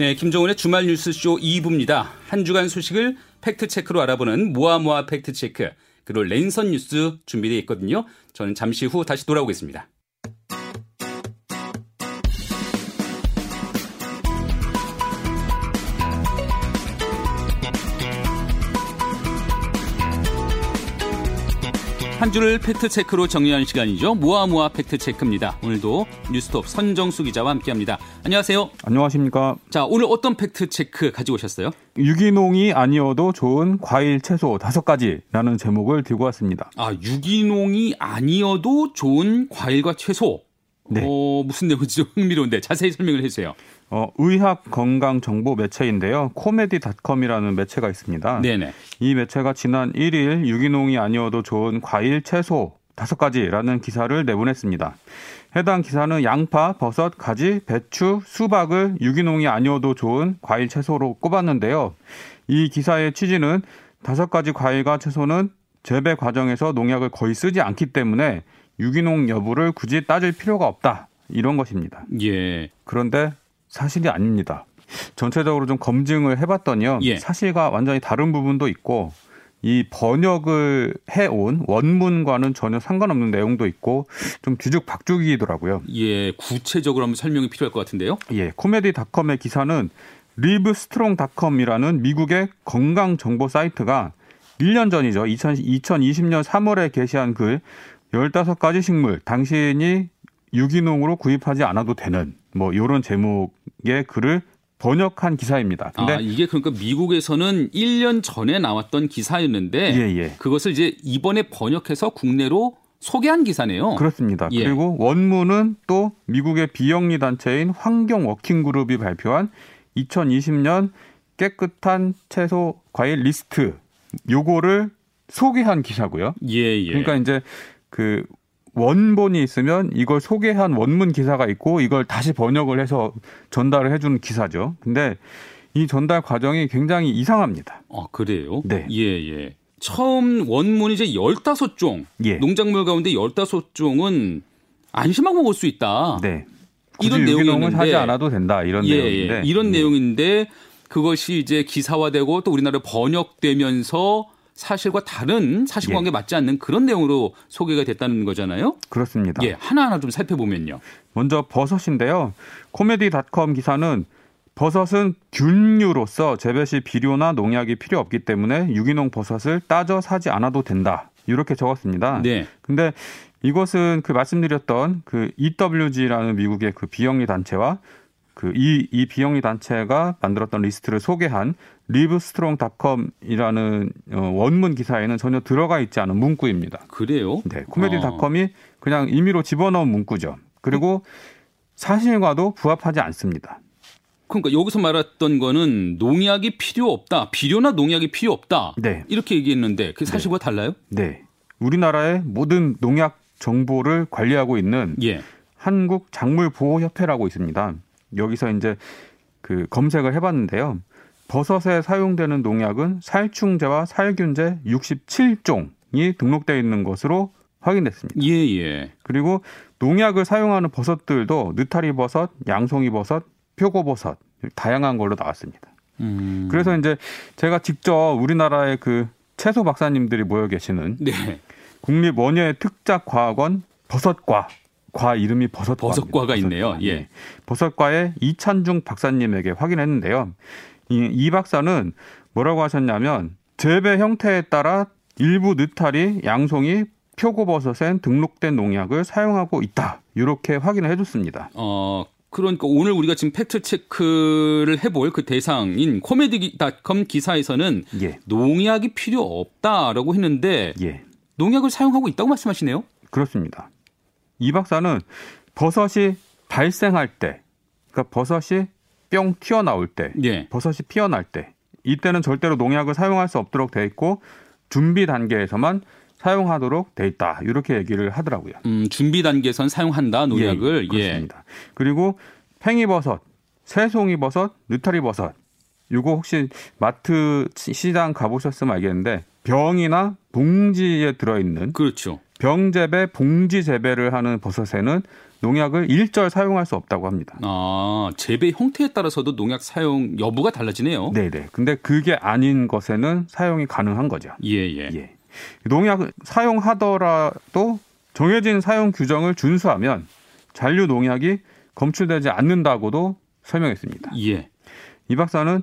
네, 김정은의 주말 뉴스쇼 2부입니다. 한 주간 소식을 팩트체크로 알아보는 모아모아 팩트체크, 그리고 랜선 뉴스 준비되어 있거든요. 저는 잠시 후 다시 돌아오겠습니다. 한 주를 팩트체크로 정리하는 시간이죠. 모아모아 팩트체크입니다. 오늘도 뉴스톱 선정수 기자와 함께합니다. 안녕하세요. 안녕하십니까. 자, 오늘 어떤 팩트체크 가지고 오셨어요? 유기농이 아니어도 좋은 과일, 채소 다섯 가지라는 제목을 들고 왔습니다. 아, 유기농이 아니어도 좋은 과일과 채소. 네. 어, 무슨 내용인지 좀 흥미로운데 자세히 설명을 해주세요. 어, 의학 건강 정보 매체인데요. 코메디닷컴이라는 매체가 있습니다. 네네. 이 매체가 지난 1일 유기농이 아니어도 좋은 과일, 채소 다섯 가지라는 기사를 내보냈습니다. 해당 기사는 양파, 버섯, 가지, 배추, 수박을 유기농이 아니어도 좋은 과일, 채소로 꼽았는데요. 이 기사의 취지는 다섯 가지 과일과 채소는 재배 과정에서 농약을 거의 쓰지 않기 때문에 유기농 여부를 굳이 따질 필요가 없다. 이런 것입니다. 예. 그런데 사실이 아닙니다. 전체적으로 좀 검증을 해봤더니요. 예. 사실과 완전히 다른 부분도 있고 이 번역을 해온 원문과는 전혀 상관없는 내용도 있고 좀 뒤죽박죽이더라고요. 예, 구체적으로 한번 설명이 필요할 것 같은데요. 예, 코미디닷컴의 기사는 리브스트롱닷컴이라는 미국의 건강 정보 사이트가 1년 전이죠. 2020년 3월에 게시한 글 15가지 식물 당신이 유기농으로 구입하지 않아도 되는 뭐 이런 제목의 글을 번역한 기사입니다. 근데 아, 이게 그러니까 미국에서는 1년 전에 나왔던 기사였는데 예, 예. 그것을 이제 이번에 번역해서 국내로 소개한 기사네요. 그렇습니다. 예. 그리고 원문은 또 미국의 비영리 단체인 환경 working group이 발표한 2020년 깨끗한 채소 과일 리스트 요거를 소개한 기사고요. 예, 예. 그러니까 이제 그 원본이 있으면 이걸 소개한 원문 기사가 있고 이걸 다시 번역을 해서 전달을 해주는 기사죠. 근데 이 전달 과정이 굉장히 이상합니다. 아, 그래요? 네. 예, 예. 처음 원문이 이제 15종. 예. 농작물 가운데 15종은 안심하고 먹을 수 있다. 네. 이런 내용을 하지 않아도 된다. 이런 예, 예. 내용인데. 예. 이런 네. 내용인데 그것이 이제 기사화되고 또 우리나라에 번역되면서 사실과 다른 사실관계 예. 맞지 않는 그런 내용으로 소개가 됐다는 거잖아요. 그렇습니다. 예, 하나하나 좀 살펴보면요. 먼저 버섯인데요. 코미디닷컴 기사는 버섯은 균류로서 재배 시 비료나 농약이 필요 없기 때문에 유기농 버섯을 따져 사지 않아도 된다. 이렇게 적었습니다. 네. 근데 이것은 그 말씀드렸던 그 EWG라는 미국의 그 비영리 단체와 그이 이 비영리 단체가 만들었던 리스트를 소개한 리브스트롱닷컴이라는 어, 원문 기사에는 전혀 들어가 있지 않은 문구입니다. 그래요? 네, 코미디닷컴이 아. 그냥 임의로 집어넣은 문구죠. 그리고 사실과도 부합하지 않습니다. 그러니까 여기서 말했던 거는 농약이 필요 없다, 비료나 농약이 필요 없다. 네. 이렇게 얘기했는데 그 사실과 네. 달라요? 네. 우리나라의 모든 농약 정보를 관리하고 있는 예. 한국 작물보호협회라고 있습니다. 여기서 이제 그 검색을 해봤는데요. 버섯에 사용되는 농약은 살충제와 살균제 67종이 등록되어 있는 것으로 확인됐습니다. 예, 예. 그리고 농약을 사용하는 버섯들도 느타리 버섯, 양송이 버섯, 표고 버섯 다양한 걸로 나왔습니다. 음. 그래서 이제 제가 직접 우리나라의 그 채소 박사님들이 모여 계시는 네. 국립원예 특작과학원 버섯과 과 이름이 버섯과 버섯과가 있네요. 예. 네. 버섯과의 이찬중 박사님에게 확인했는데요. 이, 이 박사는 뭐라고 하셨냐면 재배 형태에 따라 일부 느타리, 양송이, 표고버섯엔 등록된 농약을 사용하고 있다. 이렇게 확인을 해줬습니다. 어, 그러니까 오늘 우리가 지금 팩트 체크를 해볼 그 대상인 코미디닷컴 기사에서는 예. 농약이 필요 없다라고 했는데 예. 농약을 사용하고 있다고 말씀하시네요. 그렇습니다. 이 박사는 버섯이 발생할 때, 그러니까 버섯이 뿅 튀어나올 때, 예. 버섯이 피어날 때, 이때는 절대로 농약을 사용할 수 없도록 돼 있고 준비 단계에서만 사용하도록 돼 있다. 이렇게 얘기를 하더라고요. 음, 준비 단계선 사용한다 농약을. 예, 그렇습니다. 예. 그리고 팽이버섯, 새송이버섯, 느타리버섯. 이거 혹시 마트 시장 가보셨으면 알겠는데 병이나 봉지에 들어있는 그렇죠. 병재배, 봉지재배를 하는 버섯에는 농약을 일절 사용할 수 없다고 합니다. 아, 재배 형태에 따라서도 농약 사용 여부가 달라지네요. 네네. 근데 그게 아닌 것에는 사용이 가능한 거죠. 예, 예. 예. 농약 사용하더라도 정해진 사용 규정을 준수하면 잔류 농약이 검출되지 않는다고도 설명했습니다. 예. 이 박사는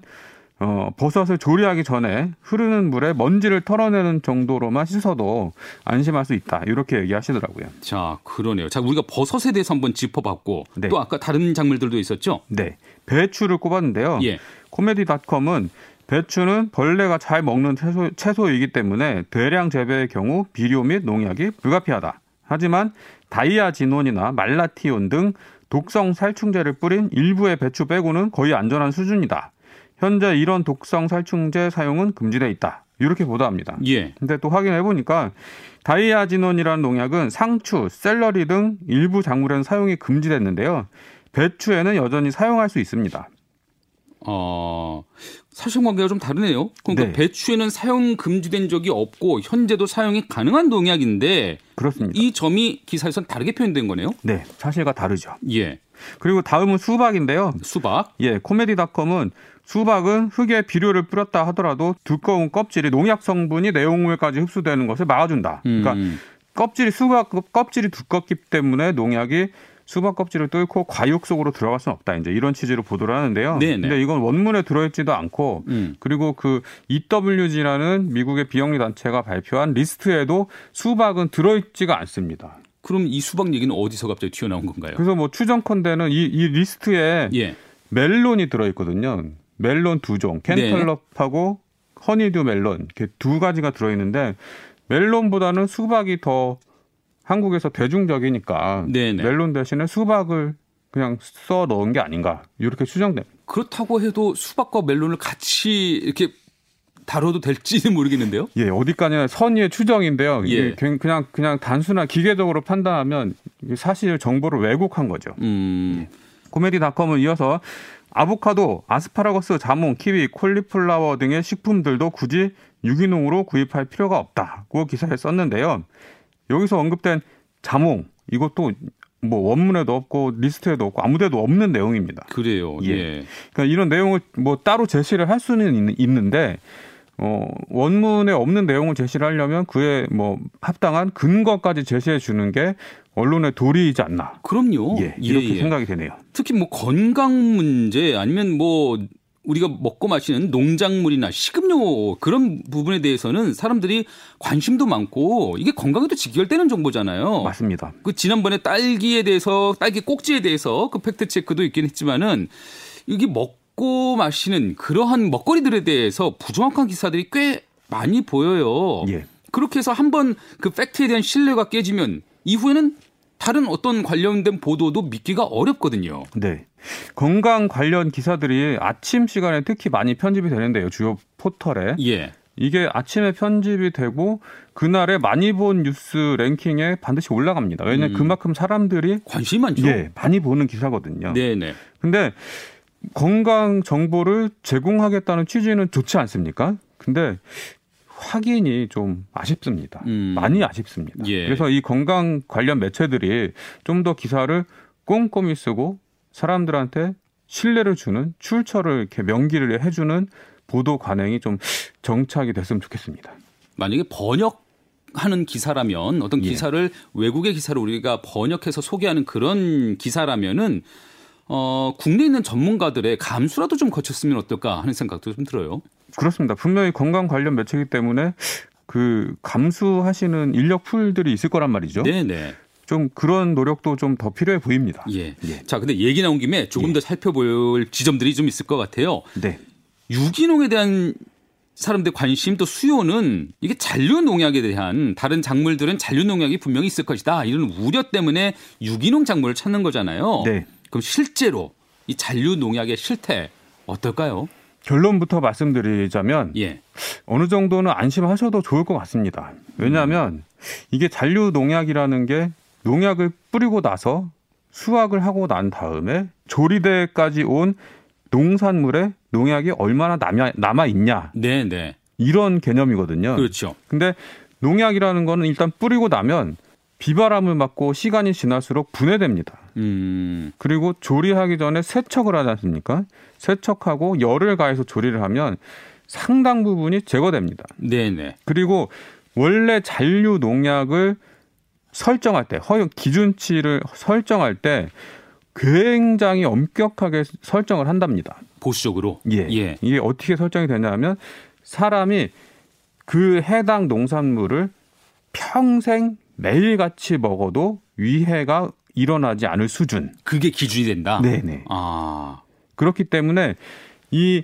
어, 버섯을 조리하기 전에 흐르는 물에 먼지를 털어내는 정도로만 씻어도 안심할 수 있다. 이렇게 얘기하시더라고요. 자, 그러네요. 자, 우리가 버섯에 대해서 한번 짚어봤고 네. 또 아까 다른 작물들도 있었죠? 네. 배추를 꼽았는데요. 예. 코메디닷컴은 배추는 벌레가 잘 먹는 채소, 채소이기 때문에 대량 재배의 경우 비료 및 농약이 불가피하다. 하지만 다이아지논이나 말라티온 등 독성 살충제를 뿌린 일부의 배추 빼고는 거의 안전한 수준이다. 현재 이런 독성 살충제 사용은 금지돼 있다. 이렇게 보도합니다. 예. 근데 또 확인해 보니까 다이아지논이라는 농약은 상추, 샐러리 등 일부 작물에는 사용이 금지됐는데요. 배추에는 여전히 사용할 수 있습니다. 어, 사실관계가 좀 다르네요. 그러니까 네. 배추에는 사용 금지된 적이 없고 현재도 사용이 가능한 농약인데 그렇습니다. 이 점이 기사에서는 다르게 표현된 거네요. 네, 사실과 다르죠. 예. 그리고 다음은 수박인데요. 수박. 예, 코메디닷컴은 수박은 흙에 비료를 뿌렸다 하더라도 두꺼운 껍질이 농약 성분이 내용물까지 흡수되는 것을 막아준다. 그러니까 음. 껍질이 수박 껍질이 두껍기 때문에 농약이 수박 껍질을 뚫고 과육 속으로 들어갈 수는 없다. 이제 이런 취지로 보도를 하는데요. 네네. 근데 이건 원문에 들어있지도 않고 음. 그리고 그 EWG라는 미국의 비영리 단체가 발표한 리스트에도 수박은 들어있지가 않습니다. 그럼 이 수박 얘기는 어디서 갑자기 튀어나온 건가요? 그래서 뭐 추정컨대는 이, 이 리스트에 예. 멜론이 들어있거든요. 멜론 두 종, cantaloupe하고 네. honeydew 멜론 이렇게 두 가지가 들어있는데 멜론보다는 수박이 더 한국에서 대중적이니까 네네. 멜론 대신에 수박을 그냥 써 넣은 게 아닌가 이렇게 추정됩니다. 그렇다고 해도 수박과 멜론을 같이 이렇게 다뤄도 될지는 모르겠는데요. 예, 어디까지나 선의의 추정인데요. 예. 그냥 그냥 단순한 기계적으로 판단하면 사실 정보를 왜곡한 거죠. 음. 예. 코메디닷컴은 이어서 아보카도, 아스파라거스, 자몽, 키위, 콜리플라워 등의 식품들도 굳이 유기농으로 구입할 필요가 없다고 기사에 썼는데요. 여기서 언급된 자몽 이것도 뭐 원문에도 없고 리스트에도 없고 아무데도 없는 내용입니다. 그래요. 예. 예. 그러니까 이런 내용을 뭐 따로 제시를 할 수는 있는데 어 원문에 없는 내용을 제시를 하려면 그에 뭐 합당한 근거까지 제시해 주는 게 언론의 도리이지 않나. 그럼요. 예, 이렇게 예, 예. 생각이 되네요. 특히 뭐 건강 문제 아니면 뭐 우리가 먹고 마시는 농작물이나 식음료 그런 부분에 대해서는 사람들이 관심도 많고 이게 건강에도 직결되는 정보잖아요. 맞습니다. 그 지난번에 딸기에 대해서 딸기 꼭지에 대해서 그 팩트 체크도 있긴 했지만은 이게 먹 고 마시는 그러한 먹거리들에 대해서 부정확한 기사들이 꽤 많이 보여요. 예. 그렇게 해서 한번 그 팩트에 대한 신뢰가 깨지면 이후에는 다른 어떤 관련된 보도도 믿기가 어렵거든요. 네. 건강 관련 기사들이 아침 시간에 특히 많이 편집이 되는데요. 주요 포털에. 예. 이게 아침에 편집이 되고 그날에 많이 본 뉴스 랭킹에 반드시 올라갑니다. 왜냐하면 음. 그만큼 사람들이 관심이 많죠. 예, 많이 보는 기사거든요. 네네. 근데 건강 정보를 제공하겠다는 취지는 좋지 않습니까? 근데 확인이 좀 아쉽습니다. 음. 많이 아쉽습니다. 예. 그래서 이 건강 관련 매체들이 좀 더 기사를 꼼꼼히 쓰고 사람들한테 신뢰를 주는 출처를 이렇게 명기를 해주는 보도 관행이 좀 정착이 됐으면 좋겠습니다. 만약에 번역 하는 기사라면 어떤 예. 기사를 예. 외국의 기사를 우리가 번역해서 소개하는 그런 기사라면은 어, 국내에 있는 전문가들의 감수라도 좀 거쳤으면 어떨까 하는 생각도 좀 들어요. 그렇습니다. 분명히 건강 관련 매체이기 때문에 그 감수하시는 인력 풀들이 있을 거란 말이죠. 네네. 좀 그런 노력도 좀 더 필요해 보입니다. 예. 예. 자, 근데 얘기 나온 김에 조금 예. 더 살펴볼 지점들이 좀 있을 것 같아요. 네. 유기농에 대한 사람들 관심 또 수요는 이게 잔류 농약에 대한 다른 작물들은 잔류 농약이 분명히 있을 것이다 이런 우려 때문에 유기농 작물을 찾는 거잖아요. 네. 그럼 실제로 이 잔류 농약의 실태 어떨까요? 결론부터 말씀드리자면 예. 어느 정도는 안심하셔도 좋을 것 같습니다. 왜냐하면 이게 잔류 농약이라는 게 농약을 뿌리고 나서 수확을 하고 난 다음에 조리대까지 온 농산물에 농약이 얼마나 남아, 남아 있냐. 네, 네. 이런 개념이거든요. 그렇죠. 근데 농약이라는 거는 일단 뿌리고 나면 비바람을 맞고 시간이 지날수록 분해됩니다. 음. 그리고 조리하기 전에 세척을 하지 않습니까? 세척하고 열을 가해서 조리를 하면 상당 부분이 제거됩니다. 네네. 그리고 원래 잔류 농약을 설정할 때 허용 기준치를 설정할 때 굉장히 엄격하게 설정을 한답니다. 보수적으로. 예. 예. 이게 어떻게 설정이 되냐면 사람이 그 해당 농산물을 평생 매일같이 먹어도 위해가 일어나지 않을 수준. 그게 기준이 된다. 네네. 아 그렇기 때문에 이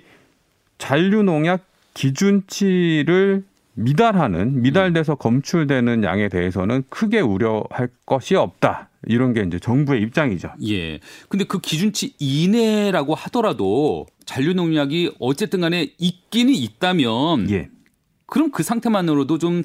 잔류 농약 기준치를 미달하는 미달돼서 검출되는 양에 대해서는 크게 우려할 것이 없다. 이런 게 이제 정부의 입장이죠. 예. 근데 그 기준치 이내라고 하더라도 잔류 농약이 어쨌든 간에 있기는 있다면 예. 그럼 그 상태만으로도 좀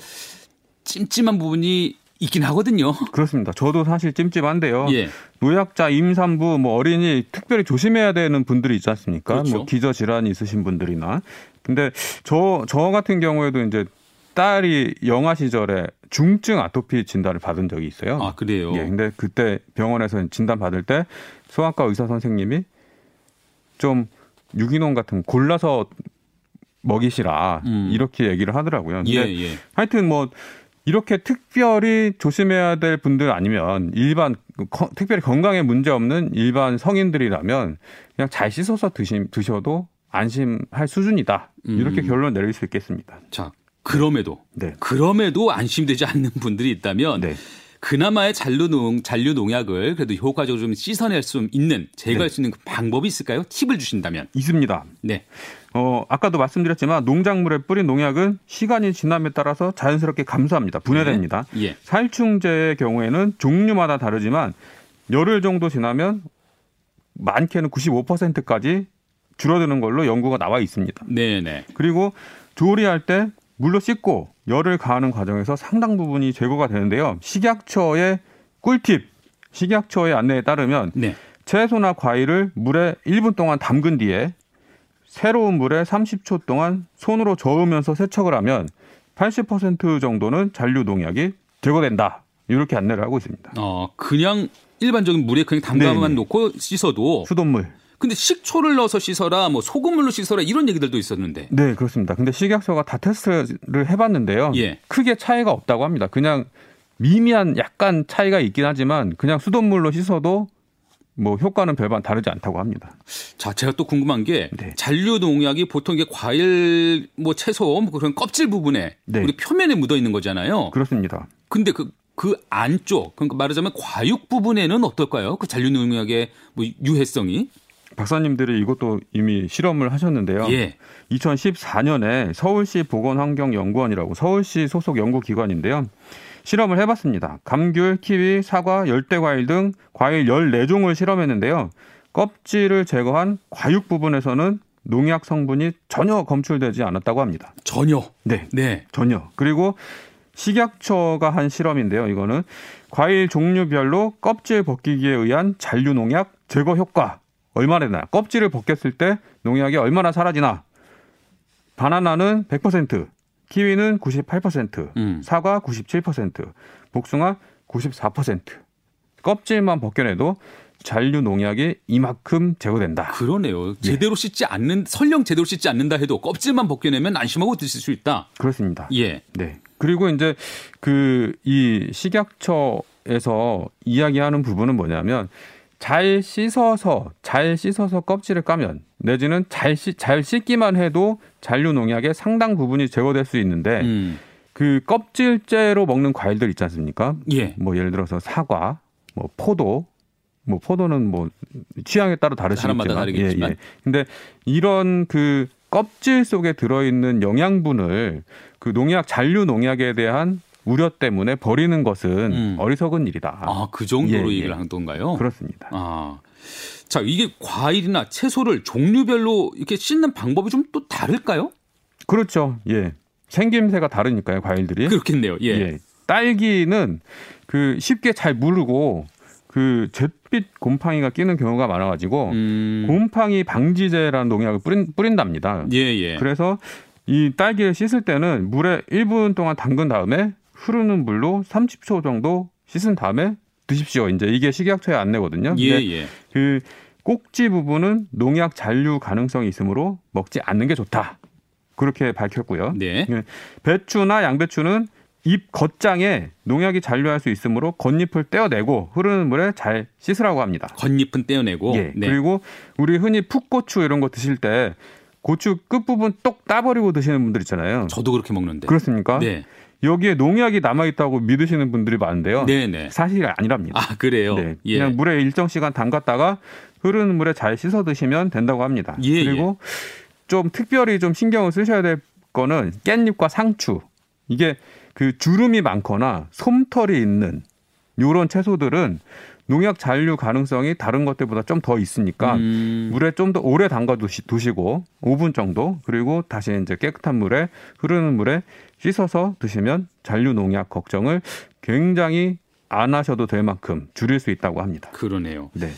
찜찜한 부분이 있긴 하거든요. 그렇습니다. 저도 사실 찜찜한데요. 예. 노약자, 임산부, 뭐 어린이 특별히 조심해야 되는 분들이 있지 않습니까? 그렇죠. 뭐 기저 질환이 있으신 분들이나. 근데 저저 같은 경우에도 이제 딸이 영아 시절에 중증 아토피 진단을 받은 적이 있어요. 아, 그래요? 예. 근데 그때 병원에서 진단 받을 때 소아과 의사 선생님이 좀 유기농 같은 골라서 먹이시라 음. 이렇게 얘기를 하더라고요. 근데 예, 예. 하여튼 뭐 이렇게 특별히 조심해야 될 분들 아니면 일반 특별히 건강에 문제 없는 일반 성인들이라면 그냥 잘 씻어서 드시, 드셔도 안심할 수준이다. 이렇게 음. 결론 내릴 수 있겠습니다. 자, 그럼에도 네. 그럼에도 안심되지 않는 분들이 있다면 네. 그나마의 잔류 농 잔류 농약을 그래도 효과적으로 좀 씻어낼 수 있는 제거할 네. 수 있는 그 방법이 있을까요? 팁을 주신다면 있습니다. 네. 어 아까도 말씀드렸지만 농작물에 뿌린 농약은 시간이 지남에 따라서 자연스럽게 감소합니다. 분해됩니다. 네. 예. 살충제의 경우에는 종류마다 다르지만 열흘 정도 지나면 많게는 95%까지 줄어드는 걸로 연구가 나와 있습니다. 네네. 네. 그리고 조리할 때 물로 씻고 열을 가하는 과정에서 상당 부분이 제거가 되는데요. 식약처의 꿀팁, 식약처의 안내에 따르면 네. 채소나 과일을 물에 1분 동안 담근 뒤에 새로운 물에 30초 동안 손으로 저으면서 세척을 하면 80% 정도는 잔류 농약이 제거된다. 이렇게 안내를 하고 있습니다. 어, 그냥 일반적인 물에 그냥 담가만 놓고 씻어도 수돗물 근데 식초를 넣어서 씻어라, 뭐 소금물로 씻어라 이런 얘기들도 있었는데. 네, 그렇습니다. 근데 식약처가 다 테스트를 해봤는데요. 예. 크게 차이가 없다고 합니다. 그냥 미미한 약간 차이가 있긴 하지만 그냥 수돗물로 씻어도 뭐 효과는 별반 다르지 않다고 합니다. 자, 제가 또 궁금한 게 네. 잔류 농약이 보통 이게 과일 뭐 채소 뭐 그런 껍질 부분에 네. 우리 표면에 묻어 있는 거잖아요. 그렇습니다. 근데 그, 그 안쪽, 그러니까 말하자면 과육 부분에는 어떨까요? 그 잔류 농약의 뭐 유해성이? 박사님들이 이것도 이미 실험을 하셨는데요. 예. 2014년에 서울시 보건환경연구원이라고 서울시 소속 연구기관인데요. 실험을 해봤습니다. 감귤, 키위, 사과, 열대과일 등 과일 14종을 실험했는데요. 껍질을 제거한 과육 부분에서는 농약 성분이 전혀 검출되지 않았다고 합니다. 전혀? 네. 네. 전혀. 그리고 식약처가 한 실험인데요. 이거는 과일 종류별로 껍질 벗기기에 의한 잔류 농약 제거 효과 얼마나 되나? 껍질을 벗겼을 때 농약이 얼마나 사라지나? 바나나는 100%, 키위는 98%, 음. 사과 97%, 복숭아 94%. 껍질만 벗겨내도 잔류 농약이 이만큼 제거된다. 그러네요. 예. 제대로 씻지 않는 설령 제대로 씻지 않는다 해도 껍질만 벗겨내면 안심하고 드실 수 있다. 그렇습니다. 예. 네. 그리고 이제 그 이 식약처에서 이야기하는 부분은 뭐냐면 잘 씻어서 잘 씻어서 껍질을 까면 내지는 잘, 씻, 잘 씻기만 해도 잔류 농약의 상당 부분이 제거될 수 있는데 음. 그 껍질째로 먹는 과일들 있지 않습니까? 예. 뭐 예를 들어서 사과, 뭐 포도, 뭐 포도는 뭐 취향에 따라 다르시겠지만, 예, 예. 근데 이런 그 껍질 속에 들어 있는 영양분을 그 농약 잔류 농약에 대한 우려 때문에 버리는 것은 음. 어리석은 일이다. 아, 그 정도로 예, 예. 얘기를 한 건가요? 그렇습니다. 아. 자, 이게 과일이나 채소를 종류별로 이렇게 씻는 방법이 좀 또 다를까요? 그렇죠. 예. 생김새가 다르니까요, 과일들이. 그렇겠네요. 예. 예. 딸기는 그 쉽게 잘 무르고 그 잿빛 곰팡이가 끼는 경우가 많아가지고 음. 곰팡이 방지제라는 농약을 뿌린, 뿌린답니다. 예, 예. 그래서 이 딸기를 씻을 때는 물에 1분 동안 담근 다음에 흐르는 물로 30초 정도 씻은 다음에 드십시오. 이제 이게 식약처의 안내거든요. 예, 예. 그 꼭지 부분은 농약 잔류 가능성이 있으므로 먹지 않는 게 좋다. 그렇게 밝혔고요. 네. 예. 배추나 양배추는 잎 겉장에 농약이 잔류할 수 있으므로 겉잎을 떼어내고 흐르는 물에 잘 씻으라고 합니다. 겉잎은 떼어내고. 예. 네. 그리고 우리 흔히 풋고추 이런 거 드실 때 고추 끝부분 똑 따버리고 드시는 분들 있잖아요. 저도 그렇게 먹는데. 그렇습니까? 네. 여기에 농약이 남아 있다고 믿으시는 분들이 많은데요. 네네. 네. 사실이 아니랍니다. 아 그래요? 네. 예. 그냥 물에 일정 시간 담갔다가 흐르는 물에 잘 씻어 드시면 된다고 합니다. 예, 그리고 예. 좀 특별히 좀 신경을 쓰셔야 될 거는 깻잎과 상추. 이게 그 주름이 많거나 솜털이 있는 요런 채소들은 농약 잔류 가능성이 다른 것들보다 좀 더 있으니까 음. 물에 좀 더 오래 담가 두시고 5분 정도 그리고 다시 이제 깨끗한 물에 흐르는 물에 씻어서 드시면 잔류 농약 걱정을 굉장히 안 하셔도 될 만큼 줄일 수 있다고 합니다. 그러네요. 네.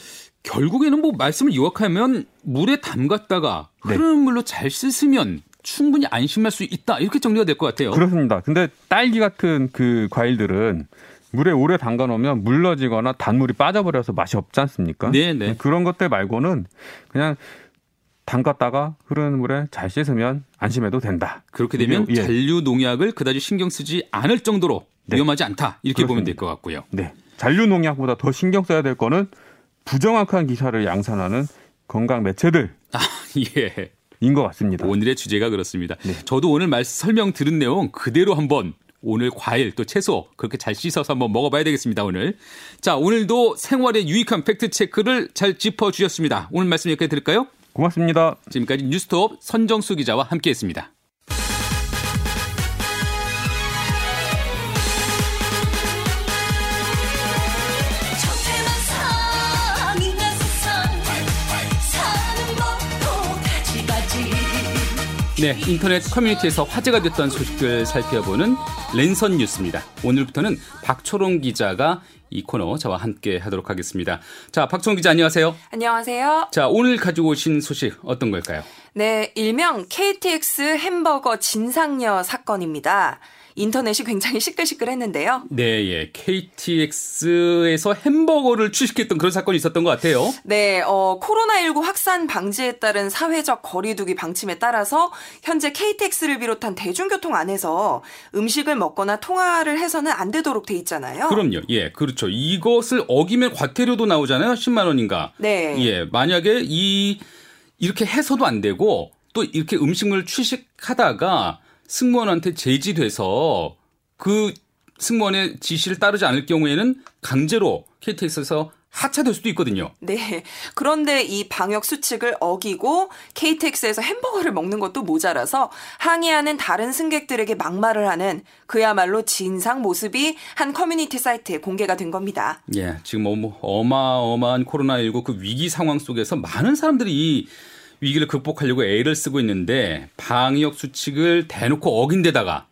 결국에는 뭐 말씀을 요약하면 물에 담갔다가 네. 흐르는 네. 물로 잘 씻으면 충분히 안심할 수 있다 이렇게 정리가 될 것 같아요. 그렇습니다. 근데 딸기 같은 그 과일들은 물에 오래 담가 놓으면 물러지거나 단물이 빠져버려서 맛이 없지 않습니까? 네, 네. 그런 것들 말고는 그냥 담갔다가 흐르는 물에 잘 씻으면 안심해도 된다. 그렇게 되면 예. 잔류 농약을 그다지 신경 쓰지 않을 정도로 네. 위험하지 않다. 이렇게 그렇습니다. 보면 될 것 같고요. 네. 잔류 농약보다 더 신경 써야 될 거는 부정확한 기사를 양산하는 건강 매체들. 아, 예. 인것 같습니다. 오늘의 주제가 그렇습니다. 네. 저도 오늘 말씀 설명 들은 내용 그대로 한번 오늘 과일 또 채소 그렇게 잘 씻어서 한번 먹어봐야 되겠습니다 오늘. 자 오늘도 생활에 유익한 팩트 체크를 잘 짚어 주셨습니다. 오늘 말씀 여기까지 드릴까요? 고맙습니다. 지금까지 뉴스톱 선정수 기자와 함께했습니다. 네, 인터넷 커뮤니티에서 화제가 됐던 소식들 살펴보는 랜선 뉴스입니다. 오늘부터는 박초롱 기자가 이 코너 저와 함께 하도록 하겠습니다. 자, 박초롱 기자 안녕하세요. 안녕하세요. 자, 오늘 가지고 오신 소식 어떤 걸까요? 네, 일명 KTX 햄버거 진상녀 사건입니다. 인터넷이 굉장히 시끌시끌했는데요. 네, 예. KTX에서 햄버거를 출시했던 그런 사건이 있었던 것 같아요. 네, 어, 코로나19 확산 방지에 따른 사회적 거리두기 방침에 따라서 현재 KTX를 비롯한 대중교통 안에서 음식을 먹거나 통화를 해서는 안 되도록 돼 있잖아요. 그럼요. 예, 그렇죠. 이것을 어기면 과태료도 나오잖아요. 10만 원인가. 네. 예, 만약에 이 이렇게 해서도 안 되고 또 이렇게 음식물 취식하다가 승무원한테 제지돼서 그 승무원의 지시를 따르지 않을 경우에는 강제로 KTX에서 하차될 수도 있거든요. 네. 그런데 이 방역 수칙을 어기고 KTX에서 햄버거를 먹는 것도 모자라서 항의하는 다른 승객들에게 막말을 하는 그야말로 진상 모습이 한 커뮤니티 사이트에 공개가 된 겁니다. 예. 지금 뭐 어마어마한 코로나19 그 위기 상황 속에서 많은 사람들이 이 위기를 극복하려고 애를 쓰고 있는데 방역 수칙을 대놓고 어긴 데다가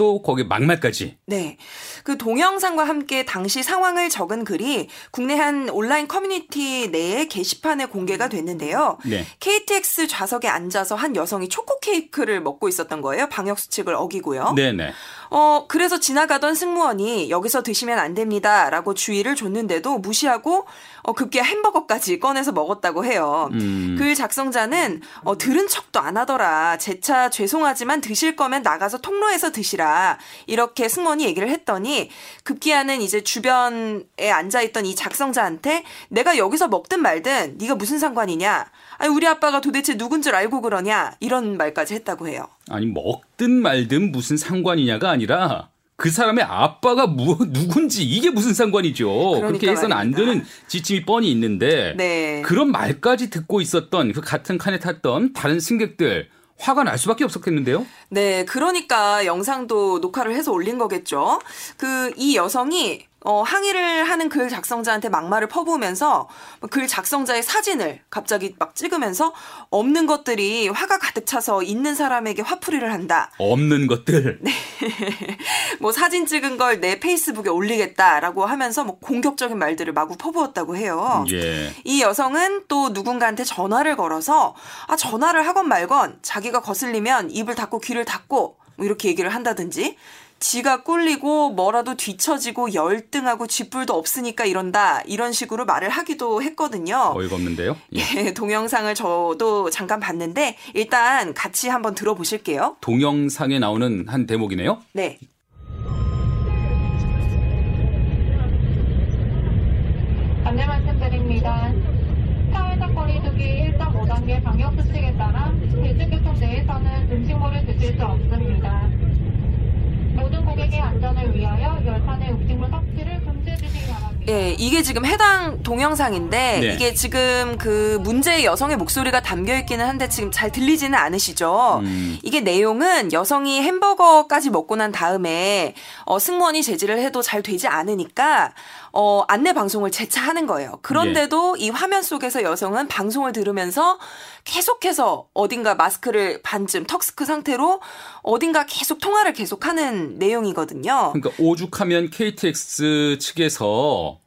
또 거기 막말까지. 네. 그 동영상과 함께 당시 상황을 적은 글이 국내 한 온라인 커뮤니티 내에 게시판에 공개가 됐는데요. 네. KTX 좌석에 앉아서 한 여성이 초코 케이크를 먹고 있었던 거예요. 방역 수칙을 어기고요. 네네. 어, 그래서 지나가던 승무원이 여기서 드시면 안 됩니다 라고 주의를 줬는데도 무시하고 어, 급기야 햄버거까지 꺼내서 먹었다고 해요. 음. 글 작성자는 어, 들은 척도 안 하더라. 제 차 죄송하지만 드실 거면 나가서 통로에서 드시라. 이렇게 승무원이 얘기를 했더니 급기야는 이제 주변에 앉아 있던 이 작성자한테 내가 여기서 먹든 말든 네가 무슨 상관이냐. 아니, 우리 아빠가 도대체 누군 줄 알고 그러냐. 이런 말까지 했다고 해요. 아니 먹든 말든 무슨 상관이냐가 아니라 그 사람의 아빠가 무, 누군지 이게 무슨 상관이죠. 그렇게 해서는 안 되는 지침이 뻔히 있는데 네. 그런 말까지 듣고 있었던 그 같은 칸에 탔던 다른 승객들 화가 날 수밖에 없었겠는데요? 네, 그러니까 영상도 녹화를 해서 올린 거겠죠. 그 이 여성이 어, 항의를 하는 글 작성자한테 막말을 퍼부으면서 글 작성자의 사진을 갑자기 막 찍으면서 없는 것들이 화가 가득 차서 있는 사람에게 화풀이를 한다. 없는 것들? 네. 뭐 사진 찍은 걸 내 페이스북에 올리겠다라고 하면서 뭐 공격적인 말들을 마구 퍼부었다고 해요. 예. 이 여성은 또 누군가한테 전화를 걸어서 아, 전화를 하건 말건 자기가 거슬리면 입을 닫고 귀를 닫고 뭐 이렇게 얘기를 한다든지 지가 꿀리고 뭐라도 뒤처지고 열등하고 쥐뿔도 없으니까 이런다 이런 식으로 말을 하기도 했거든요. 어이가 없는데요. 예. 예, 동영상을 저도 잠깐 봤는데 일단 같이 한번 들어보실게요. 동영상에 나오는 한 대목이네요. 네. 안내 말씀드립니다. 사회적 거리두기 1.5단계 방역수칙에 따라 대중교통 내에서는 음식물을 드실 수 없습니다. 모든 고객의 안전을 위하여 열판의 음식물 섭취를 금지해 주시기 바랍니다. 예, 이게 지금 해당 동영상인데 네. 이게 지금 그 문제의 여성의 목소리가 담겨 있기는 한데 지금 잘 들리지는 않으시죠. 음. 이게 내용은 여성이 햄버거까지 먹고 난 다음에 어, 승무원이 제지를 해도 잘 되지 않으니까 어, 안내 방송을 재차 하는 거예요. 그런데도 예. 이 화면 속에서 여성은 방송을 들으면서 계속해서 어딘가 마스크를 반쯤 턱스크 상태로 어딘가 계속 통화를 계속하는 내용이거든요. 그러니까 오죽하면 KTX 측에서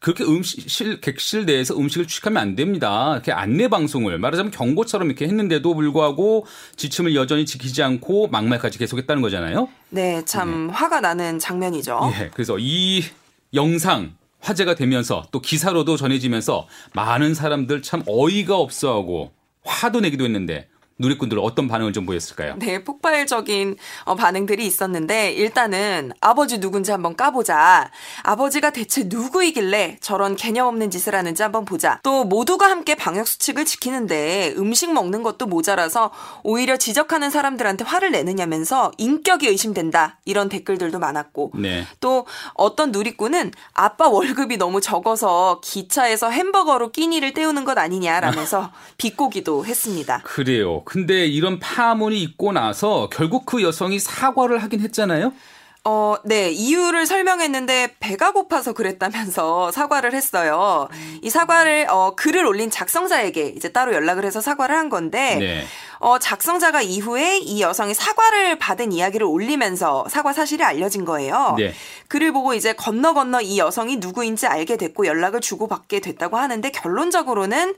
그렇게 음식실 객실 내에서 음식을 취식하면 안 됩니다. 이렇게 안내 방송을 말하자면 경고처럼 이렇게 했는데도 불구하고 지침을 여전히 지키지 않고 막말까지 계속했다는 거잖아요. 네, 참 네. 화가 나는 장면이죠. 예, 그래서 이 영상 화제가 되면서 또 기사로도 전해지면서 많은 사람들 참 어이가 없어하고 화도 내기도 했는데 누리꾼들 어떤 반응을 좀 보였을까요? 네, 폭발적인 어, 반응들이 있었는데 일단은 아버지 누군지 한번 까보자. 아버지가 대체 누구이길래 저런 개념 없는 짓을 하는지 한번 보자. 또 모두가 함께 방역 수칙을 지키는데 음식 먹는 것도 모자라서 오히려 지적하는 사람들한테 화를 내느냐면서 인격이 의심된다. 이런 댓글들도 많았고 네. 또 어떤 누리꾼은 아빠 월급이 너무 적어서 기차에서 햄버거로 끼니를 때우는 것 아니냐라면서 비꼬기도 했습니다. 그래요. 근데 이런 파문이 있고 나서 결국 그 여성이 사과를 하긴 했잖아요. 어, 네. 이유를 설명했는데 배가 고파서 그랬다면서 사과를 했어요. 음. 이 사과를 어, 글을 올린 작성자에게 이제 따로 연락을 해서 사과를 한 건데 네. 어, 작성자가 이후에 이 여성이 사과를 받은 이야기를 올리면서 사과 사실이 알려진 거예요. 네. 글을 보고 이제 건너 건너 이 여성이 누구인지 알게 됐고 연락을 주고받게 됐다고 하는데 결론적으로는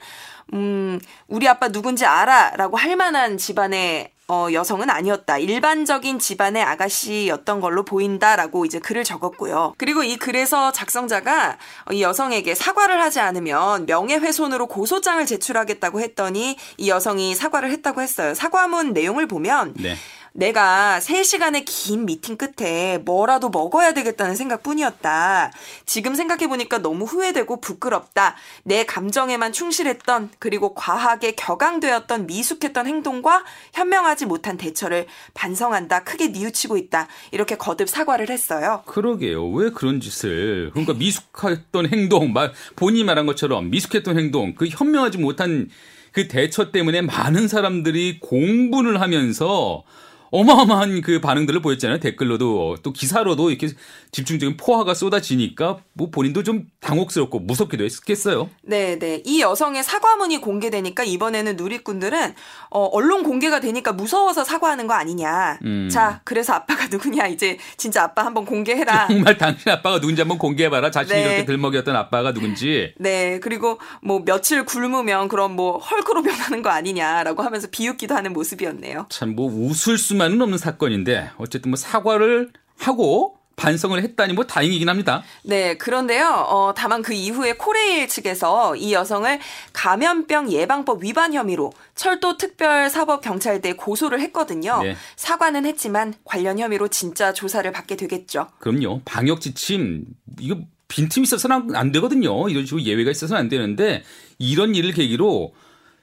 음, 우리 아빠 누군지 알아 라고 할 만한 집안의 어, 여성은 아니었다. 일반적인 집안의 아가씨였던 걸로 보인다라고 이제 글을 적었고요. 그리고 이 글에서 작성자가 이 여성에게 사과를 하지 않으면 명예훼손으로 고소장을 제출하겠다고 했더니 이 여성이 사과를 했다고 했어요. 사과문 내용을 보면 네. 내가 3시간의 긴 미팅 끝에 뭐라도 먹어야 되겠다는 생각뿐이었다. 지금 생각해보니까 너무 후회되고 부끄럽다. 내 감정에만 충실했던 그리고 과하게 격앙되었던 미숙했던 행동과 현명하지 못한 대처를 반성한다. 크게 뉘우치고 있다. 이렇게 거듭 사과를 했어요. 그러게요. 왜 그런 짓을 그러니까 미숙했던 행동, 본인이 말한 것처럼 미숙했던 행동, 그 현명하지 못한 그 대처 때문에 많은 사람들이 공분을 하면서 어마어마한 그 반응들을 보였잖아요. 댓글로도 또 기사로도 이렇게 집중적인 포화가 쏟아지니까 뭐 본인도 좀 당혹스럽고 무섭기도 했겠어요. 네, 네. 이 여성의 사과문이 공개되니까 이번에는 누리꾼들은 어, 언론 공개가 되니까 무서워서 사과하는 거 아니냐. 음. 자, 그래서 아빠가 누구냐. 이제 진짜 아빠 한번 공개해라. 정말 당신 아빠가 누군지 한번 공개해봐라. 자신이 네. 이렇게 들먹였던 아빠가 누군지. 네. 그리고 뭐 며칠 굶으면 그럼 뭐 헐크로 변하는 거 아니냐라고 하면서 비웃기도 하는 모습이었네요. 참 뭐 웃을 수 만은 없는 사건인데 어쨌든 뭐 사과를 하고 반성을 했다니 뭐 다행이긴 합니다. 네, 그런데요. 어, 다만 그 이후에 코레일 측에서 이 여성을 감염병 예방법 위반 혐의로 철도 특별사법경찰대에 고소를 했거든요. 네. 사과는 했지만 관련 혐의로 진짜 조사를 받게 되겠죠. 그럼요. 방역 지침 이거 빈틈 있어서는 안 되거든요. 이런 식으로 예외가 있어서는 안 되는데 이런 일을 계기로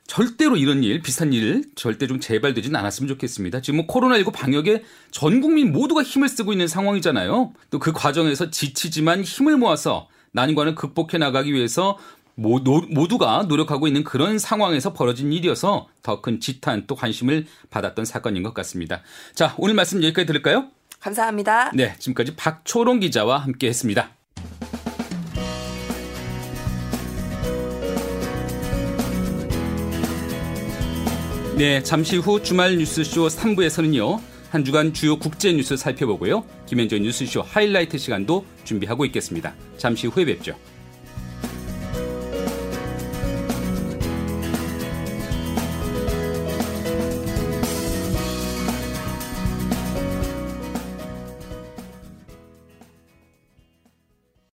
절대로 이런 일, 비슷한 일 절대 좀 재발되지는 않았으면 좋겠습니다. 지금 뭐 코로나19 방역에 전 국민 모두가 힘을 쓰고 있는 상황이잖아요. 또 그 과정에서 지치지만 힘을 모아서 난관을 극복해 나가기 위해서 모두가 노력하고 있는 그런 상황에서 벌어진 일이어서 더 큰 지탄 또 관심을 받았던 사건인 것 같습니다. 자, 오늘 말씀 여기까지 들을까요? 감사합니다. 네, 지금까지 박초롱 기자와 함께 했습니다. 네, 잠시 후 주말 뉴스쇼 3부에서는요. 한 주간 주요 국제 뉴스 살펴보고요. 김현정 뉴스쇼 하이라이트 시간도 준비하고 있겠습니다. 잠시 후에 뵙죠.